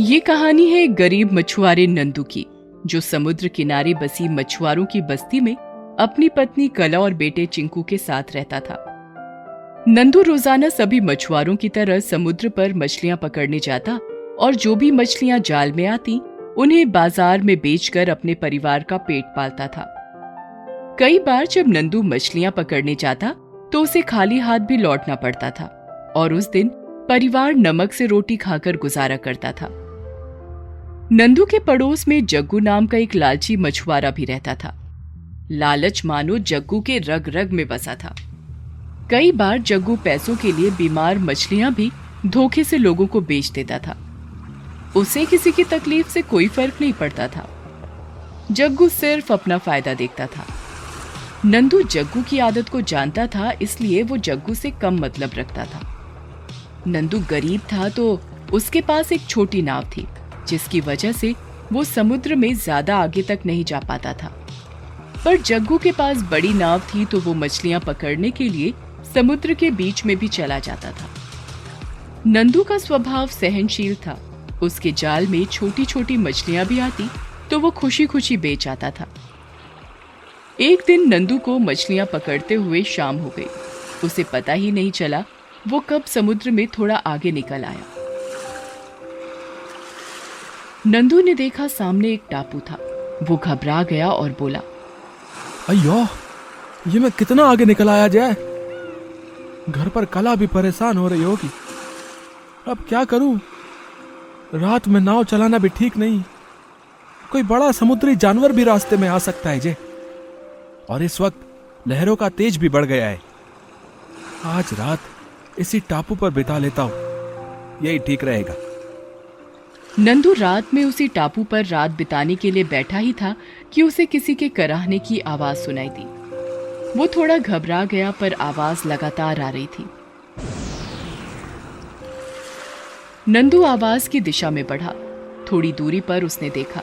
ये कहानी है एक गरीब मछुआरे नंदू की, जो समुद्र किनारे बसी मछुआरों की बस्ती में अपनी पत्नी कला और बेटे चिंकू के साथ रहता था। नंदू रोज़ाना सभी मछुआरों की तरह समुद्र पर मछलियाँ पकड़ने जाता और जो भी मछलियाँ जाल में आती, उन्हें बाज़ार में बेचकर अपने परिवार का पेट पालता था। कई बार जब नंदू मछलियाँ पकड़ने जाता तो उसे खाली हाथ भी लौटना पड़ता था और उस दिन परिवार नमक से रोटी खाकर गुजारा करता था। नंदू के पड़ोस में जग्गू नाम का एक लालची मछुआरा भी रहता था। लालच मानो जग्गू के रग रग में बसा था। कई बार जग्गू पैसों के लिए बीमार मछलियाँ भी धोखे से लोगों को बेच देता था। उसे किसी की तकलीफ़ से कोई फ़र्क नहीं पड़ता था। जग्गू सिर्फ़ अपना फ़ायदा देखता था। नंदू जग्गू की आदत को जानता था, इसलिए वो जग्गू से कम मतलब रखता था। नंदू गरीब था तो उसके पास एक छोटी नाव थी। जिसकी वजह से वो समुद्र में ज़्यादा आगे तक नहीं जा पाता था। पर जग्गू के पास बड़ी नाव थी तो वो मछलियाँ पकड़ने के लिए समुद्र के बीच में भी चला जाता था। नंदू का स्वभाव सहनशील था। उसके जाल में छोटी छोटी मछलियाँ भी आती तो वो खुशी खुशी बेच आता था। एक दिन नंदू को मछलियाँ पकड़ते हुए शाम हो गई। उसे पता ही नहीं चला वो कब समुद्र में थोड़ा आगे निकल आया। नंदू ने देखा सामने एक टापू था। वो घबरा गया और बोला अयो ये मैं कितना आगे निकल आया जाए? घर पर कला भी परेशान हो रही होगी। अब क्या करूँ? रात में नाव चलाना भी ठीक नहीं। कोई बड़ा समुद्री जानवर भी रास्ते में आ सकता है जे। और इस वक्त लहरों का तेज भी बढ़ गया है। आज रात इसी टापू पर बिता लेता हूँ। यही ठीक रहेगा। नंदू रात में उसी टापू पर रात बिताने के लिए बैठा ही था कि उसे किसी के कराहने की आवाज़ सुनाई दी। वो थोड़ा घबरा गया, पर आवाज़ लगातार आ रही थी। नंदू आवाज़ की दिशा में बढ़ा। थोड़ी दूरी पर उसने देखा।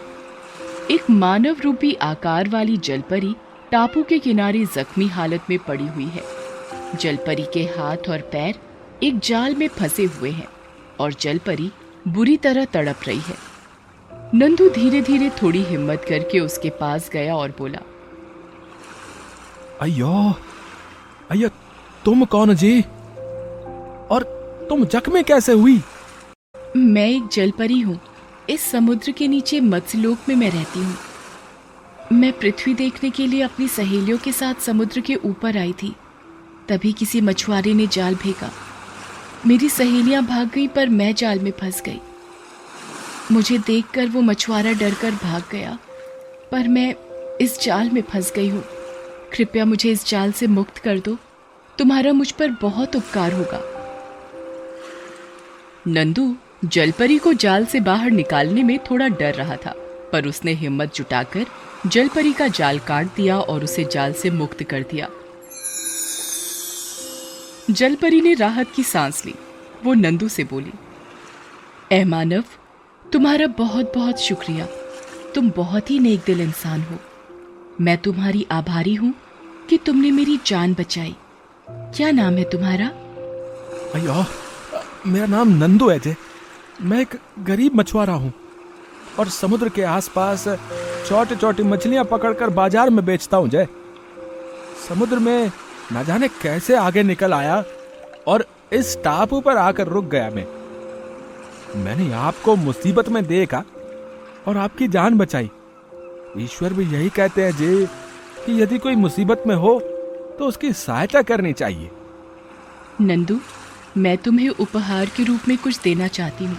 एक मानव रूपी आकार वाली जलपरी टापू के किनारे जख्मी हालत में पड़ी हुई है। जलपरी के हाथ और पैर एक जाल में फंसे हुए हैं और जलपरी बुरी तरह तड़प रही है। नंदू धीरे धीरे थोड़ी हिम्मत करके उसके पास गया और बोला अयो अयो तुम कौन जी? और तुम जख्मी कैसे हुई? मैं एक जलपरी हूँ। इस समुद्र के नीचे मत्स्यलोक में मैं रहती हूँ। मैं पृथ्वी देखने के लिए अपनी सहेलियों के साथ समुद्र के ऊपर आई थी। तभी किसी मछुआरे ने जाल फेंका। मेरी सहेलियाँ भाग गई, पर मैं जाल में फंस गई। मुझे देखकर वो मछुआरा डरकर भाग गया, पर मैं इस जाल में फंस गई हूँ। कृपया मुझे इस जाल से मुक्त कर दो। तुम्हारा मुझ पर बहुत उपकार होगा। नंदू, जलपरी को जाल से बाहर निकालने में थोड़ा डर रहा था, पर उसने हिम्मत जुटाकर जलपरी का जाल काट दिया और उसे जाल से मुक्त कर दिया। जलपरी ने राहत की सांस ली। वो नंदू से बोली ए मानव, तुम्हारा बहुत बहुत शुक्रिया। तुम बहुत ही नेक दिल इंसान हो। मैं तुम्हारी आभारी हूँ कि तुमने मेरी जान बचाई। क्या नाम है तुम्हारा? अयो मेरा नाम नंदू है जे। मैं एक गरीब मछुआरा हूँ और समुद्र के आसपास छोटी छोटी मछलियाँ पकड़कर बाज़ार में बेचता हूँ जय समुद्र में न जाने कैसे आगे निकल आया और इस टापू पर आकर रुक गया मैं। मैंने आपको मुसीबत में देखा और आपकी जान बचाई। ईश्वर भी यही कहते हैं जी कि यदि कोई मुसीबत में हो तो उसकी सहायता करनी चाहिए। नंदू, मैं तुम्हें उपहार के रूप में कुछ देना चाहती हूँ।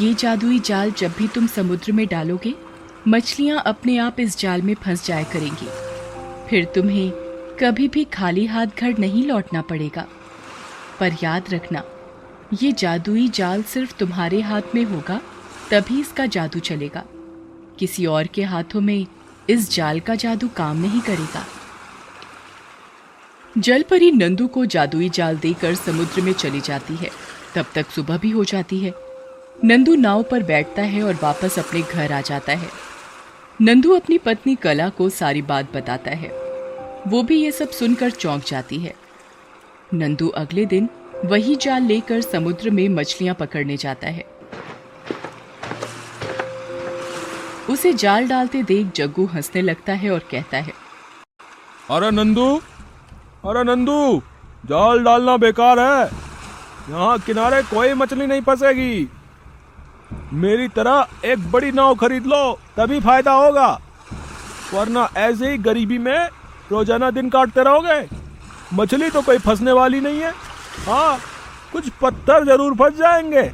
ये जादुई जाल जब भी तुम समुद्र में डालोगे, मछलियाँ अपने आप इस जाल में फंस जाया करेंगी। फिर तुम्हें कभी भी खाली हाथ घर नहीं लौटना पड़ेगा। पर याद रखना, ये जादुई जाल सिर्फ़ तुम्हारे हाथ में होगा, तभी इसका जादू चलेगा। किसी और के हाथों में इस जाल का जादू काम नहीं करेगा। जलपरी नंदू को जादुई जाल देकर समुद्र में चली जाती है। तब तक सुबह भी हो जाती है। नंदू नाव पर बैठता है और वापस अपने घर आ जाता है। नंदू अपनी पत्नी कला को सारी बात बताता है। वो भी ये सब सुनकर चौंक जाती है। नंदू अगले दिन वही जाल लेकर समुद्र में मछलियाँ पकड़ने जाता है। उसे जाल डालते देख जग्गू हंसने लगता है और कहता है, अरे नंदू अरे नंदू, जाल डालना बेकार है। यहाँ किनारे कोई मछली नहीं फंसेगी। मेरी तरह एक बड़ी नाव खरीद लो, तभी फ़ायदा होगा। वरना ऐसे ही गरीबी में रोज़ाना दिन काटते रहोगे? मछली तो कोई फंसने वाली नहीं है। हाँ कुछ पत्थर ज़रूर फंस जाएँगे।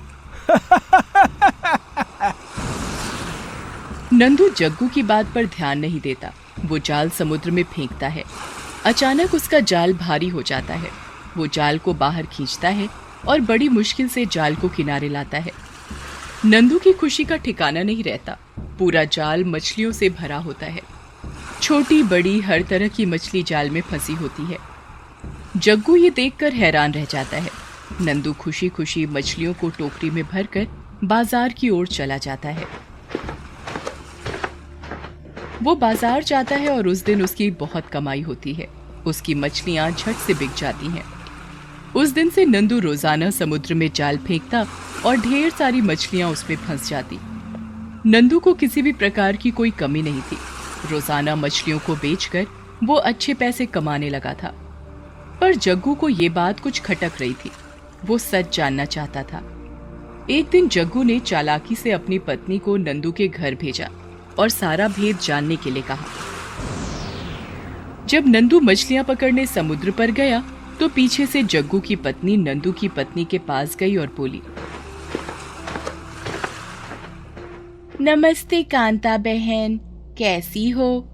नंदू जग्गू की बात पर ध्यान नहीं देता। वो जाल समुद्र में फेंकता है। अचानक उसका जाल भारी हो जाता है। वो जाल को बाहर खींचता है और बड़ी मुश्किल से जाल को किनारे लाता है। नंदू की खुशी का ठिकाना नहीं रहता। पूरा जाल मछलियों से भरा होता है। छोटी बड़ी हर तरह की मछली जाल में फंसी होती है। जग्गू ये देखकर हैरान रह जाता है। नंदू खुशी खुशी मछलियों को टोकरी में भरकर बाज़ार की ओर चला जाता है। वो बाज़ार जाता है और उस दिन उसकी बहुत कमाई होती है। उसकी मछलियाँ झट से बिक जाती हैं। उस दिन से नंदू रोज़ाना समुद्र में जाल फेंकता और ढेर सारी मछलियाँ उसमें फंस जाती। नंदू को किसी भी प्रकार की कोई कमी नहीं थी। रोज़ाना मछलियों को बेचकर वो अच्छे पैसे कमाने लगा था। पर जग्गू को ये बात कुछ खटक रही थी। वो सच जानना चाहता था। एक दिन जग्गू ने चालाकी से अपनी पत्नी को नंदू के घर भेजा और सारा भेद जानने के लिए कहा। जब नंदू मछलियाँ पकड़ने समुद्र पर गया तो पीछे से जग्गू की पत्नी नंदू की पत्नी के पास गई और बोली, नमस्ते कांता बहन कैसी हो?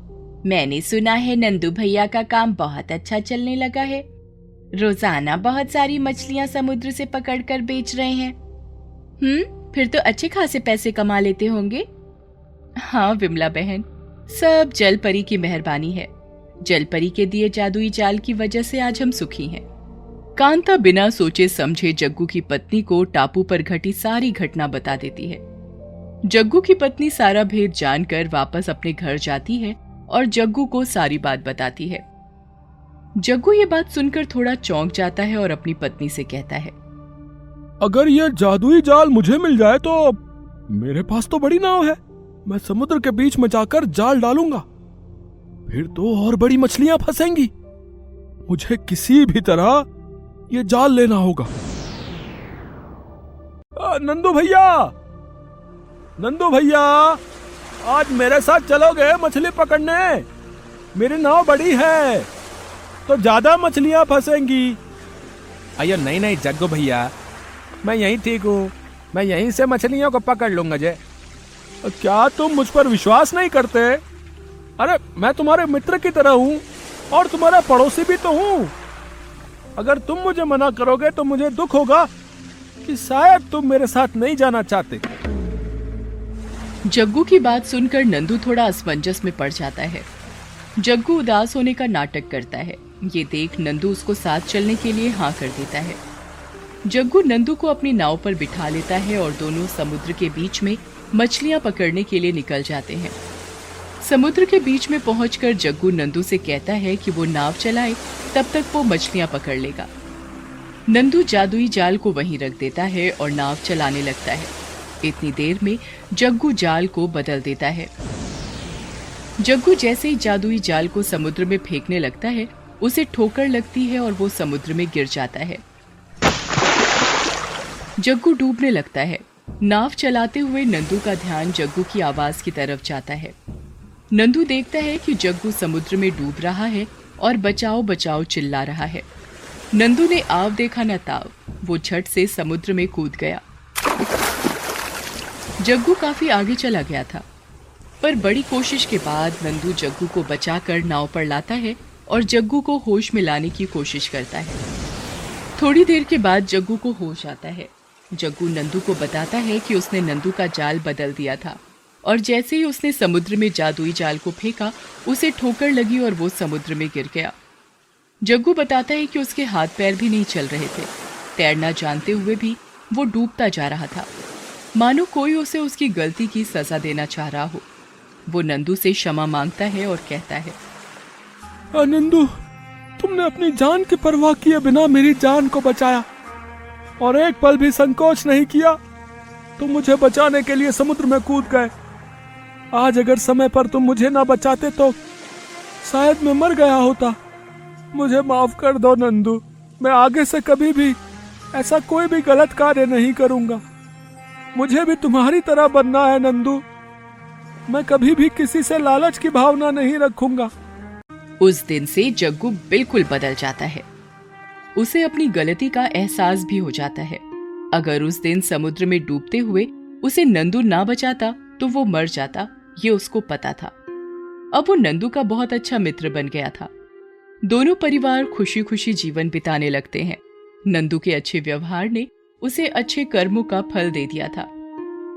मैंने सुना है नंदू भैया का काम बहुत अच्छा चलने लगा है। रोज़ाना बहुत सारी मछलियाँ समुद्र से पकड़कर बेच रहे हैं। हम्म फिर तो अच्छे खासे पैसे कमा लेते होंगे। हाँ विमला बहन, सब जल परी की मेहरबानी है। जल परी के दिए जादुई जाल की वजह से आज हम सुखी हैं। कांता बिना सोचे समझे जग्गू की पत्नी को टापू पर घटी सारी घटना बता देती है। जग्गू की पत्नी सारा भेद जानकर वापस अपने घर जाती है और जग्गू को सारी बात बताती है। जग्गू ये बात सुनकर थोड़ा चौंक जाता है और अपनी पत्नी से कहता है, अगर यह जादुई जाल मुझे मिल जाए तो मेरे पास तो बड़ी नाव है। मैं समुद्र के बीच में जाकर जाल डालूँगा। फिर तो और बड़ी मछलियाँ फंसेंगी। मुझे किसी भी तरह ये जाल लेना होगा। नंदू भैया! नंदू भैया आज मेरे साथ चलोगे मछली पकड़ने? मेरी नाव बड़ी है तो ज़्यादा मछलियाँ फंसेंगी। अयो नहीं नहीं जग्गू भैया मैं यहीं ठीक हूँ। मैं यहीं से मछलियों को पकड़ लूँगा जय क्या तुम मुझ पर विश्वास नहीं करते? अरे मैं तुम्हारे मित्र की तरह हूँ और तुम्हारा पड़ोसी भी तो हूँ। अगर तुम मुझे मना करोगे तो मुझे दुख होगा कि शायद तुम मेरे साथ नहीं जाना चाहते। जग्गू की बात सुनकर नंदू थोड़ा असमंजस में पड़ जाता है। जग्गू उदास होने का नाटक करता है। ये देख नंदू उसको साथ चलने के लिए हाँ कर देता है। जग्गू नंदू को अपनी नाव पर बिठा लेता है और दोनों समुद्र के बीच में मछलियाँ पकड़ने के लिए निकल जाते हैं। समुद्र के बीच में पहुंचकर जग्गू नंदू से कहता है कि वो नाव चलाए, तब तक वो मछलियाँ पकड़ लेगा। नंदू जादुई जाल को वहीं रख देता है और नाव चलाने लगता है। इतनी देर में जग्गू जाल को बदल देता है। जग्गू जैसे ही जादुई जाल को समुद्र में फेंकने लगता है, उसे ठोकर लगती है और वो समुद्र में गिर जाता है। जग्गू डूबने लगता है। नाव चलाते हुए नंदू का ध्यान जग्गू की आवाज़ की तरफ़ जाता है। नंदू देखता है कि जग्गू समुद्र में डूब रहा है और बचाओ बचाओ चिल्ला रहा है। नंदू ने आव देखा न ताव। वो झट से समुद्र में कूद गया। जग्गू काफ़ी आगे चला गया था। पर बड़ी कोशिश के बाद नंदू जग्गू को बचाकर नाव पर लाता है और जग्गू को होश में लाने की कोशिश करता है। थोड़ी देर के बाद जग्गू को होश आता है। जग्गू नंदू को बताता है कि उसने नंदू का जाल बदल दिया था और जैसे ही उसने समुद्र में जादुई जाल को फेंका, उसे ठोकर लगी और वो समुद्र में गिर गया। जग्गू बताता है कि उसके हाथ पैर भी नहीं चल रहे थे। तैरना जानते हुए भी वो डूबता जा रहा था। मानो कोई उसे उसकी गलती की सजा देना चाह रहा हो। वो नंदू से क्षमा माँगता है और कहता है नंदू, तुमने अपनी जान की परवाह किए बिना मेरी जान को बचाया और एक पल भी संकोच नहीं किया तुम मुझे बचाने के लिए समुद्र में कूद गए। आज अगर समय पर तुम मुझे ना बचाते तो शायद मैं मर गया होता। मुझे माफ़ कर दो नंदू, मैं आगे से कभी भी ऐसा कोई भी गलत कार्य नहीं करूँगा। मुझे भी तुम्हारी तरह बनना है, नंदू। मैं कभी भी किसी से लालच की भावना नहीं रखूँगा। उस दिन से जग्गू बिल्कुल बदल जाता है। उसे अपनी गलती का एहसास भी हो जाता है। अगर उस दिन समुद्र में डूबते हुए उसे नंदू ना बचाता तो वो मर जाता, ये उसको पता था। अब वो नंदू का बहुत अच्छा मित्र बन गया था। दोनों परिवार खुशी खुशी जीवन बिताने लगते हैं। नंदू के अच्छे व्यवहार ने उसे अच्छे कर्मों का फल दे दिया था।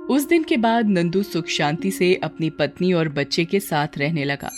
उस दिन के बाद नंदू सुख शांति से अपनी पत्नी और बच्चे के साथ रहने लगा।